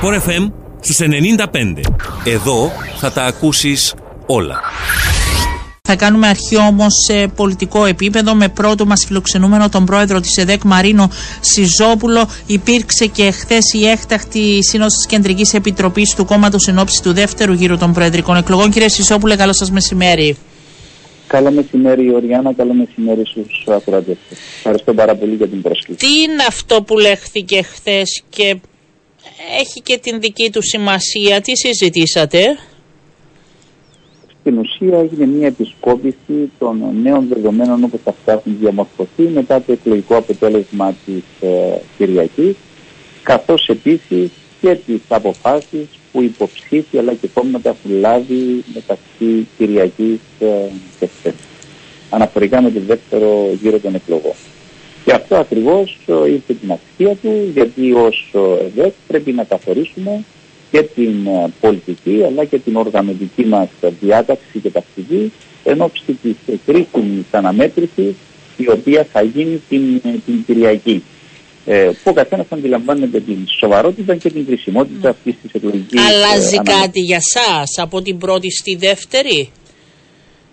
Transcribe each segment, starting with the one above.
Sport FM στους 95. Εδώ θα τα ακούσεις όλα. Θα κάνουμε αρχή όμως σε πολιτικό επίπεδο με πρώτο μας φιλοξενούμενο τον πρόεδρο της ΕΔΕΚ Μαρίνο Σιζόπουλο. Υπήρξε και χθες η έκτακτη σύνοδος της Κεντρικής Επιτροπής του κόμματος εν του δεύτερου γύρου των προεδρικών εκλογών. Κύριε Σιζόπουλε, καλό σας μεσημέρι. Καλό μεσημέρι, Οριάννα. Καλό μεσημέρι στους ακροατές. Ευχαριστώ πάρα πολύ για την πρόσκληση. Τι είναι αυτό που λέχθηκε χθες και έχει και την δική του σημασία. Τι συζητήσατε; Στην ουσία έγινε μια επισκόπηση των νέων δεδομένων όπως αυτά έχουν διαμορφωθεί μετά το εκλογικό αποτέλεσμα της ε, Κυριακής καθώς επίσης και τις αποφάσεις που υποψήφοι αλλά και κόμματα έχουν λάβει μεταξύ Κυριακής ε, και χθες αναφορικά με το δεύτερο γύρο των εκλογών. Και αυτό ακριβώς ε, ήρθε την αξία του γιατί ως ΕΔΕΚ πρέπει να καθορίσουμε και την ε, πολιτική αλλά και την οργανωτική μας διάταξη και τακτική εν ώψη της κρίσιμης αναμέτρησης η οποία θα γίνει την, ε, την Κυριακή. Ε, που ο καθένας αντιλαμβάνεται την σοβαρότητα και την κρισιμότητα αυτής της εκλογικής. Αλλάζει ε, κάτι για εσά από την πρώτη στη δεύτερη;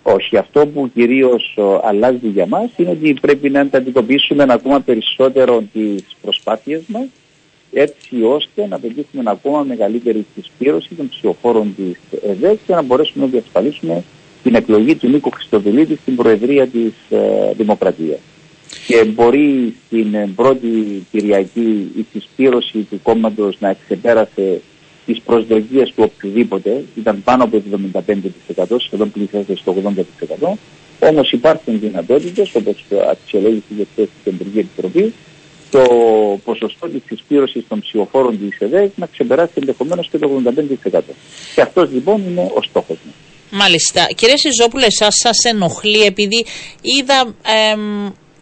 Όχι. Αυτό που κυρίως αλλάζει για μας είναι ότι πρέπει να αντιμετωπίσουμε ακόμα περισσότερο τις προσπάθειες μας έτσι ώστε να πετύχουμε ακόμα μεγαλύτερη συσπήρωση των ψηφοφόρων της ΕΔΕΚ και να μπορέσουμε να διασφαλίσουμε την εκλογή του Νίκο Χριστοδηλίδη στην Προεδρία της ε, Δημοκρατίας. Και μπορεί στην ε, πρώτη Κυριακή η συσπήρωση του κόμματος να ξεπέρασε τι προσδοκίε του οποιοδήποτε, ήταν πάνω από 75%, σχεδόν πλησιάζεται στο 80%. Όμως υπάρχουν δυνατότητες, όπως αξιολόγησε και χθες η Κεντρική Επιτροπή, το ποσοστό της συσπήρωσης των ψηφοφόρων της ΕΔΕΚ να ξεπεράσει ενδεχομένως και το 85%. Και αυτός λοιπόν είναι ο στόχος μας. Μάλιστα. Κύριε Σιζόπουλε, εσάς σας ενοχλεί επειδή είδα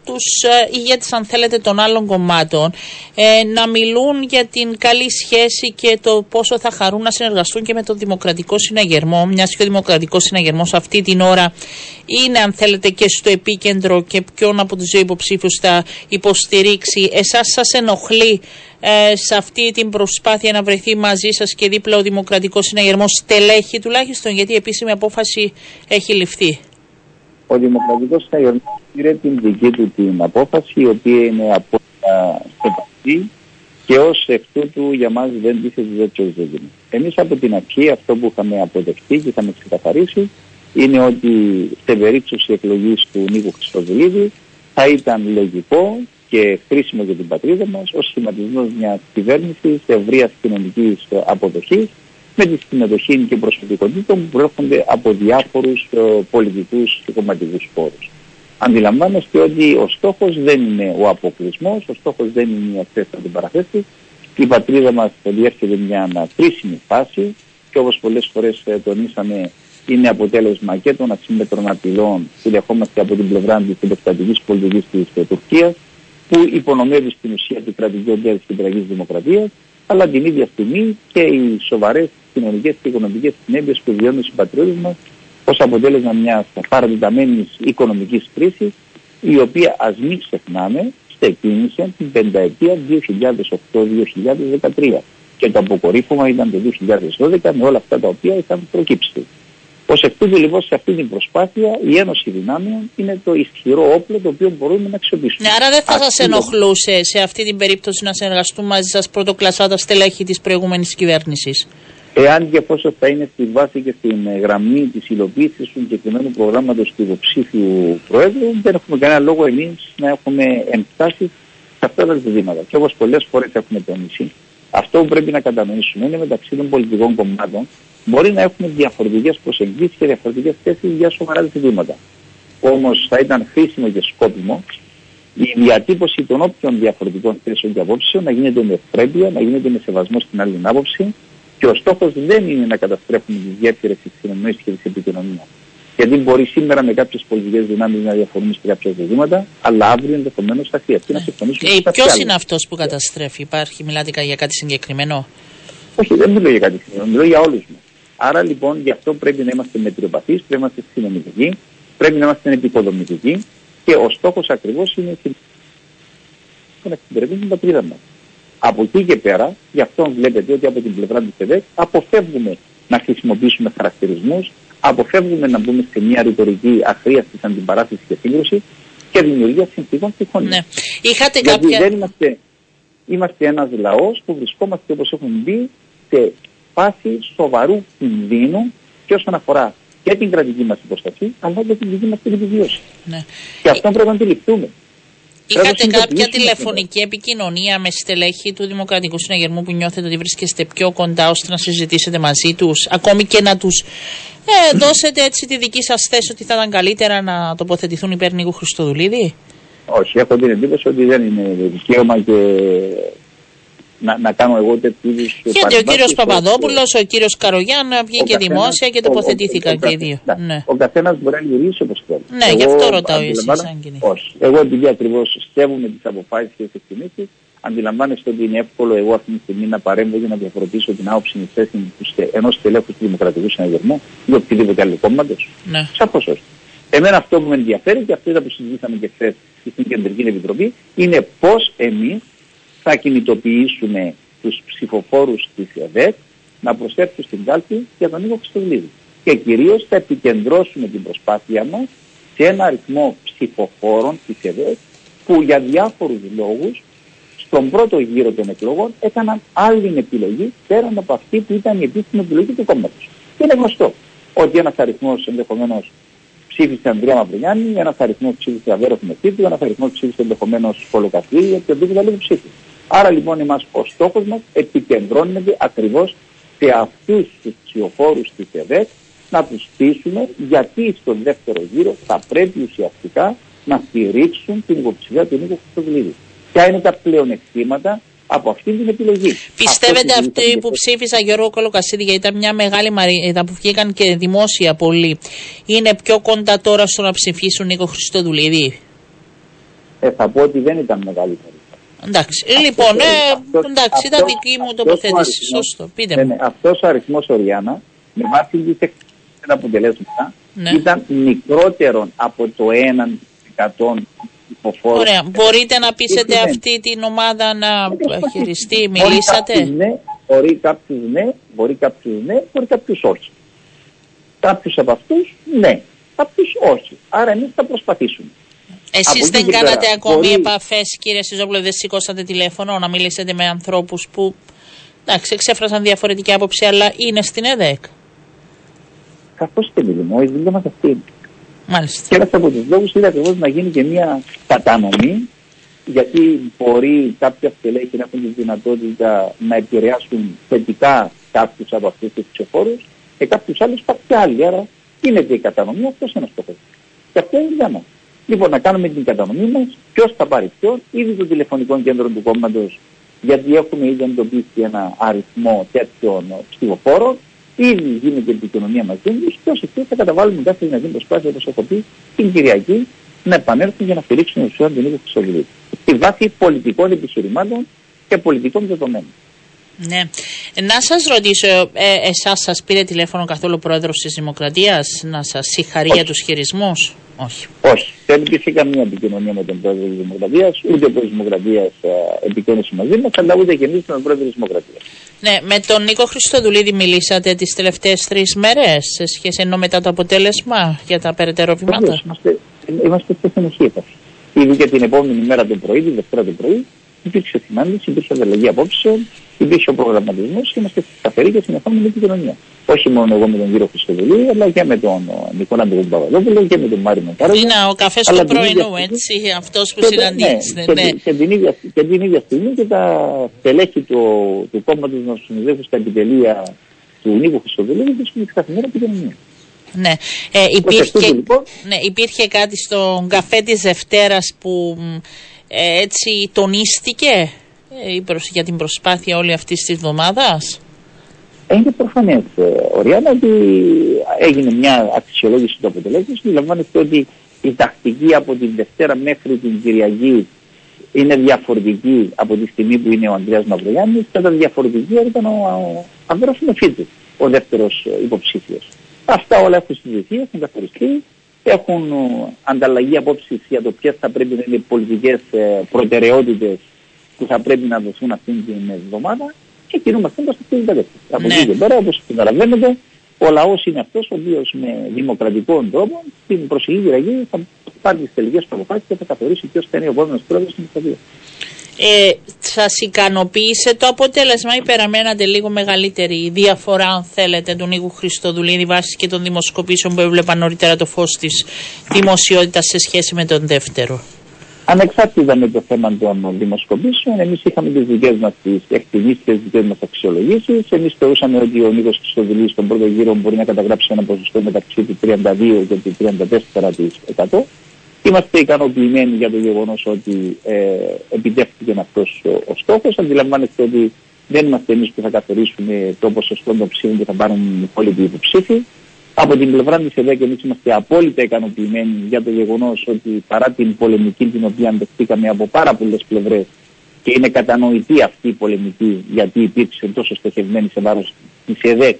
τους ε, ηγέτες αν θέλετε των άλλων κομμάτων ε, να μιλούν για την καλή σχέση και το πόσο θα χαρούν να συνεργαστούν και με το Δημοκρατικό Συναγερμό Μιας και ο Δημοκρατικός Συναγερμός αυτή την ώρα είναι αν θέλετε και στο επίκεντρο και ποιον από τους δύο υποψήφιους θα υποστηρίξει. Εσάς σας ενοχλεί ε, σε αυτή την προσπάθεια να βρεθεί μαζί σας και δίπλα ο Δημοκρατικός Συναγερμός; Στελέχη τουλάχιστον γιατί η επίσημη απόφαση έχει ληφθεί ο Δημοκρατικός Συναγερμό πήρε την δική του την απόφαση, η οποία είναι απόλυτα σεβαστή και ως εκ τούτου για μας δεν τίθεται τέτοιο ζήτημα. Εμείς από την αρχή αυτό που είχαμε αποδεχτεί και είχαμε ξεκαθαρίσει είναι ότι σε περίπτωση εκλογής του Νίκου Χρυστοδουλίδη θα ήταν λογικό και χρήσιμο για την πατρίδα μας ως σχηματισμός μιας κυβέρνησης ευρείας κοινωνικής αποδοχής με τη συμμετοχή και προσωπικότητα που προέρχονται από διάφορους ε, πολιτικούς και κομματικούς πόρους. Αντιλαμβάνεστε ότι ο στόχος δεν είναι ο αποκλεισμός, ο στόχος δεν είναι η αυτές αντιπαραθέσει. Η πατρίδα μας διέρχεται μια κρίσιμη φάση και όπως πολλές φορές ε, τονίσαμε είναι αποτέλεσμα και των ασύμμετρων απειλών που δεχόμαστε από την πλευρά της επεκτατική πολιτικής της ε, Τουρκίας, που υπονομεύει στην ουσία την κρατική οντέρη της Κεντρική Δημοκρατίας, αλλά την ίδια στιγμή και οι σοβαρές κοινωνικές και οικονομικές συνέπειες που βιώνουν οι συμπατριώτε μας ως αποτέλεσμα μιας παραδειγματική οικονομικής κρίσης, η οποία ας μην ξεχνάμε ξεκίνησε την πενταετία 2008-2013 και το αποκορύφωμα ήταν το 2012 με όλα αυτά τα οποία είχαν προκύψει. Ω εκ τούτου λοιπόν σε αυτή την προσπάθεια η Ένωση Δυνάμεων είναι το ισχυρό όπλο το οποίο μπορούμε να αξιοποιήσουμε. Ναι, άρα δεν θα σας ενοχλούσε σε αυτή την περίπτωση να συνεργαστούν μαζί σας πρωτοκλασσάτα στελέχη της προηγούμενης κυβέρνησης; Εάν και εφόσον θα είναι στη βάση και στην γραμμή της υλοποίησης του συγκεκριμένου προγράμματος του υποψήφιου Προέδρου, δεν έχουμε κανένα λόγο εμείς να έχουμε ενστάσει σε αυτά τα ζητήματα. Και όπως πολλές φορές έχουμε τονίσει, αυτό που πρέπει να κατανοήσουμε είναι μεταξύ των πολιτικών κομμάτων μπορεί να έχουμε διαφορετικές προσεγγίσεις και διαφορετικές θέσεις για σοβαρά ζητήματα. Όμως θα ήταν χρήσιμο και σκόπιμο η διατύπωση των όποιων διαφορετικών θέσεων και απόψεων να γίνεται με ευπρέπεια, να γίνεται με σεβασμό στην άλλη άποψη και ο στόχος δεν είναι να καταστρέφουμε τις γέφυρε τη συνεννόηση και τη επικοινωνία. Γιατί μπορεί σήμερα με κάποιες πολιτικές δυνάμεις να διαφωνούμε σε κάποια ζητήματα, αλλά αύριο ενδεχομένως θα χρειαστεί να ναι. συμφωνήσουμε. Ε, Ποιος είναι αυτός που καταστρέφει, υπάρχει, μιλάτε για κάτι συγκεκριμένο; Όχι, δεν μιλώ για κάτι συγκεκριμένο, μιλώ για όλους μας. Άρα λοιπόν γι' αυτό πρέπει να είμαστε μετριοπαθείς, πρέπει να είμαστε συνομιλητικοί, πρέπει να είμαστε επικοδομητικοί και ο στόχος ακριβώς είναι να εξυπηρετήσουμε την πατρίδα μα. Από εκεί και πέρα, γι' αυτό βλέπετε ότι από την πλευρά του ΕΔΕΚ αποφεύγουμε να χρησιμοποιήσουμε χαρακτηρισμούς, αποφεύγουμε να μπούμε σε μια ρητορική αχρίαστη αντιπαράθεση και σύγκρουση και δημιουργία συνθήκων συμφωνία. Ναι. Είχατε Γιατί κάποια. δεν είμαστε, είμαστε ένας λαός που βρισκόμαστε όπως έχουμε μπει σε φάση σοβαρού κινδύνου και όσον αφορά και την κρατική μας προστασία αλλά και την δική μας την επιβίωση. Ναι. Και αυτό πρέπει να αντιληφθούμε. Πρέπει Είχατε να κάποια συνειδητοποιήσουμε τηλεφωνική επικοινωνία με στελέχη του Δημοκρατικού Συναγερμού που νιώθετε ότι βρίσκεστε πιο κοντά ώστε να συζητήσετε μαζί τους, ακόμη και να τους ε, δώσετε έτσι τη δική σας θέση ότι θα ήταν καλύτερα να τοποθετηθούν υπέρ Νίκου Χριστοδουλίδη; Όχι, έχω την εντύπωση ότι δεν είναι δικαίωμα και να, να κάνω εγώ τέτοιου είδους Γιατί ο κύριος Παπαδόπουλος, ο κύριος Καρογιάν βγήκε δημόσια και τοποθετήθηκαν και οι δύο. Ναι. Ο καθένας μπορεί να γυρίσει όπως θέλει. Ναι, γι' αυτό ρωτάω εσείς, αν και ναι. Όχι. Εγώ επειδή ακριβώς στεύουμε τις αποφάσεις και τις εκτιμήσεις, αντιλαμβάνεστε ότι είναι εύκολο εγώ αυτή τη στιγμή να παρέμβω για να διαφορετήσω την άποψη της θέση ενός τελέχου του Δημοκρατικού Συναγερμού ή οποιοδήποτε άλλο κόμματος. Ναι. Σαφώς όχι. Εμένα αυτό που με ενδιαφέρει και αυτό ήταν που συζητήσαμε και χθες στην Κεντρική Επιτροπή είναι πώς εμείς θα κινητοποιήσουμε τους ψηφοφόρους της ΕΔΕΚ να προσθέσουν στην κάλπη για τον Νίκο Χριστοδουλίδη. Και κυρίως θα επικεντρώσουμε την προσπάθεια μας σε ένα αριθμό ψηφοφόρων της ΕΔΕΚ που για διάφορους λόγους στον πρώτο γύρο των εκλογών έκαναν άλλη επιλογή πέραν από αυτή που ήταν η επίσημη επιλογή του κόμματος. Και είναι γνωστό ότι ένας αριθμός ενδεχομένως ψήφισε Ανδρέα Μαυρογιάννη, ένας αριθμός ψήφισε Αβέρο Μεσίτης, ένας αριθμός ψήφισε ενδεχομένως Κολοκαθή ή οποιοδήποτε άλλο ψήφι. Άρα λοιπόν εμάς, ο στόχος μας επικεντρώνεται ακριβώς σε αυτούς τους ψηφοφόρους της ΕΔΕΚ να τους πείσουμε γιατί στον δεύτερο γύρο θα πρέπει ουσιαστικά να στηρίξουν την υποψηφία του Νίκο Χριστοδουλίδη. Ποια είναι τα πλεονεκτήματα από αυτή την επιλογή. Πιστεύετε αυτοί που ψήφισαν Γιώργο Κολοκασίδη, γιατί ήταν μια μεγάλη μαρίδα που βγήκαν και δημόσια πολλοί, είναι πιο κοντά τώρα στο να ψηφίσουν Νίκο Χριστοδουλίδη. Ε, θα πω ότι δεν ήταν μεγάλη μαρίδα. Εντάξει, αυτός, λοιπόν, ε, αυτός, εντάξει, αυτός, ήταν δική μου τοποθέτηση. Σωστό, πείτε μου. Ναι, αυτός ο αριθμός Οριάννα, με βάση τις αποτελέσματα, ναι. ήταν μικρότερο από το 1% υποφόρων. Ωραία. Μπορείτε να πείσετε αυτή την ομάδα να χειριστεί, μιλήσατε; Ναι, μπορεί κάποιος ναι, μπορεί κάποιος ναι, μπορεί κάποιος όχι. Κάποιου από αυτούς ναι, κάποιου όχι. Άρα εμείς θα προσπαθήσουμε. Εσείς δεν κάνατε πέρα, ακόμη μπορεί... επαφές, κύριε Σιζόπουλο, δεν σηκώσατε τηλέφωνο να μιλήσετε με ανθρώπους που εντάξει, εξέφρασαν διαφορετική άποψη, αλλά είναι στην ΕΔΕΚ; Καθώ και μου, η δουλειά μα αυτή Μάλιστα. Και ένας από τους λόγους είναι ακριβώς να γίνει και μια κατανομή, γιατί μπορεί κάποια στελέχη να έχουν τη δυνατότητα να επηρεάσουν θετικά κάποιους από αυτούς τους ψηφοφόρους και κάποιους άλλους κάποια άλλοι. Άρα γίνεται η κατανομή, αυτός είναι ο στόχος. Και αυτό είναι για μας. Λοιπόν, να κάνουμε την κατανομή μας, ποιος θα πάρει ποιον, ήδη το τηλεφωνικό κέντρο του κόμματος, γιατί έχουμε ήδη εντοπίσει ένα αριθμό τέτοιων ψηφοφόρων, Ήδη γίνεται η επικοινωνία μαζί τους και ω εκεί θα καταβάλουμε κάθε δυνατή προσπάθεια, όπως έχω πει, την Κυριακή να επανέλθουν για να στηρίξουν ουσία τον ίδιο Χρυσοδουλίδη. Στη βάση πολιτικών επιχειρημάτων και πολιτικών δεδομένων. Ναι. Να σας ρωτήσω, ε, εσάς σας πήρε τηλέφωνο καθόλου ο πρόεδρος της Δημοκρατίας να σας συγχαρεί για τους χειρισμούς; Όχι. Όχι. Δεν υπήρχε καμία επικοινωνία με τον πρόεδρο της Δημοκρατίας, ούτε ο πρόεδρος της Δημοκρατίας ε, επικοίνωσε μαζί μας, αλλά ούτε και εμείς με τον πρόεδρο της Δημοκρατίας. Ναι, με τον Νίκο Χριστοδουλίδη μιλήσατε τις τελευταίες τρεις μέρες σε σχέση ενώ μετά το αποτέλεσμα για τα περαιτέρω βήματα; Είμαστε, είμαστε σε συνεχή επαφή. Ήδη και την επόμενη μέρα το πρωί, τη Δευτέρα το πρωί, υπήρξε συνάντηση, υπήρξε ανταλλαγή απόψεων, υπήρχε ο προγραμματισμός και είμαστε σταθεροί και συνεχάμε με την κοινωνία. Όχι μόνο εγώ με τον κύριο Χριστοδουλή, αλλά και με τον Νικόλα Ντογούν Παπαδόπουλο και με τον Μάρι Μετάρα. Είναι ο καφές του πρωινού, έτσι, αυτός που συναντήσετε. Ναι, ναι. Και, και, την ίδια, και την ίδια στιγμή και τα στελέχη του, του κόμματος να συνδέσουν στα επιτελεία του Νίκου Χριστοδουλή βρίσκονται κάθε μέρα επικοινωνία. Ναι. Ε, υπήρχε, λοιπόν. ναι, υπήρχε κάτι στον καφέ της Δευτέρας που ε, έτσι τονίστηκε ε, για την προσπάθεια όλη αυτής της εβδομάδας; Είναι προφανές, ε, Οριάννα, ότι έγινε μια αξιολόγηση του αποτελέσματος. Αντιλαμβάνεστε ότι η τακτική από την Δευτέρα μέχρι την Κυριακή είναι διαφορετική από τη στιγμή που είναι ο Ανδρέας Μαυρογιάννης κατά διαφορετική ήταν ο, ο Ανδρέας Μεφίτης, ο δεύτερος ε, υποψήφιος. Αυτά όλα έχουν συζητηθεί, έχουν καθοριστεί, έχουν ανταλλαγή απόψη για το ποιες θα πρέπει να είναι οι πολιτικές προτεραιότητες που θα πρέπει να δοθούν αυτή την εβδομάδα και κινούμαστε προς αυτή την κατεύθυνση. Από Ναι. εκεί και πέρα, όπως καταλαβαίνετε, ο λαός είναι αυτός ο οποίος με δημοκρατικό τρόπο στην προσεχή γυραγή θα πάρει τις τελικές αποφάσεις και θα καθορίσει ποιος θα είναι ο επόμενος πρόεδρος στην Δημοκρατίας. Ε, σας ικανοποίησε το αποτέλεσμα ή περαμένατε λίγο μεγαλύτερη διαφορά αν θέλετε του Νίκου Χριστοδουλίδη βάσει και των δημοσκοπήσεων που έβλεπαν νωρίτερα το φως της δημοσιότητας σε σχέση με τον δεύτερο. Ανεξάρτητα με το θέμα των δημοσκοπήσεων, εμείς είχαμε τις δικές μας εκτιμήσεις και τις δικές μας αξιολογήσεις. Εμείς θεωρούσαμε ότι ο Νίκος Χρυστοδηλή στον πρώτο γύρο μπορεί να καταγράψει ένα ποσοστό μεταξύ του 32 και του 34%. Είμαστε ικανοποιημένοι για το γεγονός ότι ε, επιτεύχθηκε αυτός ο, ο στόχος. Αντιλαμβάνεστε ότι δεν είμαστε εμείς που θα καθορίσουμε το ποσοστό των ψήφων που θα πάρουν οι υπόλοιποι υποψήφοι. Από την πλευρά της ΕΔΕΚ, εμείς είμαστε απόλυτα ικανοποιημένοι για το γεγονός ότι παρά την πολεμική την οποία δεχτήκαμε από πάρα πολλές πλευρές και είναι κατανοητή αυτή η πολεμική γιατί υπήρξε τόσο στοχευμένη σε βάρος της ΕΔΕΚ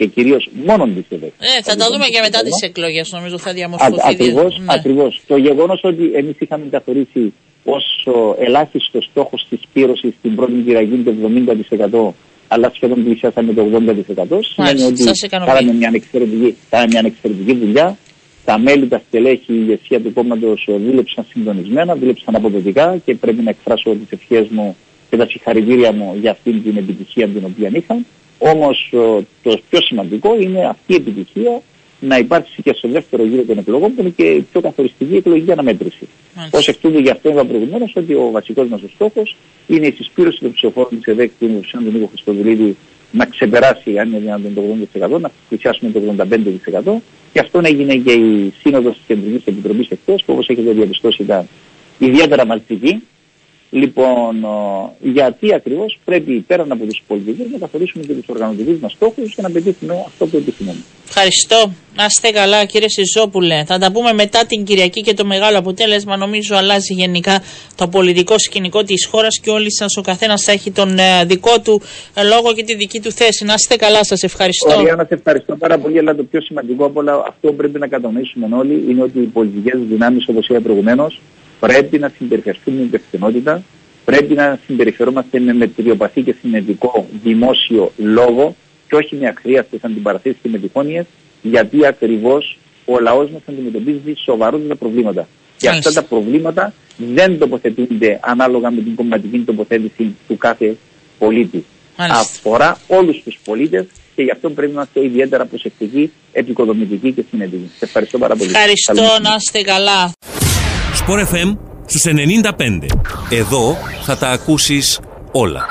και κυρίως μόνο της ΕΔΕΚ. Ε, θα τα δούμε και μετά τις εκλογές νομίζω θα Α, διαμορφωθεί. ακριβώς, Ναι. ακριβώς. Το γεγονός ότι εμείς είχαμε καθορίσει ως ο, ελάχιστος στόχος της πύρωσης στην πρώτη πυραγή το 70% αλλά σχεδόν πλησιάσαμε το 80% σημαίνει ότι σας ικανοποιεί. κάναμε μια, εξαιρετική, κάναμε μια εξαιρετική δουλειά. Τα μέλη, τα στελέχη, η ηγεσία του κόμματος δούλεψαν συντονισμένα, δούλεψαν αποδοτικά και πρέπει να εκφράσω τις ευχές μου και τα συγχαρητήρια μου για αυτή την επιτυχία την οποία είχαν. Όμως το πιο σημαντικό είναι αυτή η επιτυχία να υπάρξει και στο δεύτερο γύρο των εκλογών που είναι και η πιο καθοριστική εκλογική αναμέτρηση. Μάλιστα. Ω εκ τούτου, γι' αυτό είπα προηγουμένως ότι ο βασικός μας στόχος είναι η συσπήρωση των ψηφοφόρων της ΕΔΕΚ του υποψηφίων του Νίκο Χριστοδουλίδη να ξεπεράσει, αν είναι δυνατόν, το 80%, να πλησιάσουμε το 85%. Και αυτό έγινε και η σύνοδος της Κεντρικής Επιτροπής εχθές, που όπως έχετε διαπιστώσει ήταν ιδιαίτερα μαζική. Λοιπόν, ο, γιατί ακριβώς πρέπει πέραν από τους πολιτικούς να καθορίσουμε και τους οργανωτικούς μας στόχους και να πετύχουμε αυτό που επιθυμούμε. Ευχαριστώ. Να είστε καλά κύριε Σιζόπουλε. Θα τα πούμε μετά την Κυριακή και το μεγάλο αποτέλεσμα νομίζω αλλάζει γενικά το πολιτικό σκηνικό της χώρας και όλοι σας ο καθένας θα έχει τον ε, δικό του ε, λόγο και τη δική του θέση. Να είστε καλά σας ευχαριστώ. Ωραία, να σε ευχαριστώ πάρα πολύ, αλλά το πιο σημαντικό από όλα, αυτό που πρέπει να κατανοήσουμε όλοι, είναι ότι οι πολιτικές δυνάμεις, όπως είπα προηγουμένως, πρέπει να συμπεριφερθούν με υπευθυνότητα, πρέπει να συμπεριφερόμαστε με μετριοπαθή και συνετικό δημόσιο λόγο και όχι με αχρίαστε αντιπαραθέσει και με τυχόνιες, γιατί ακριβώς ο λαός μας αντιμετωπίζει σοβαρότερα προβλήματα. Και αυτά Μάλιστα. τα προβλήματα δεν τοποθετούνται ανάλογα με την κομματική τοποθέτηση του κάθε πολίτη. Μάλιστα. Αφορά όλους τους πολίτες και γι' αυτό πρέπει να είμαστε ιδιαίτερα προσεκτικοί, επικοδομητικοί και συνετικοί. Σε ευχαριστώ πάρα πολύ. Ευχαριστώ Καλή νύχτα. να είστε καλά. Sport FM στους 95. Εδώ θα τα ακούσεις όλα.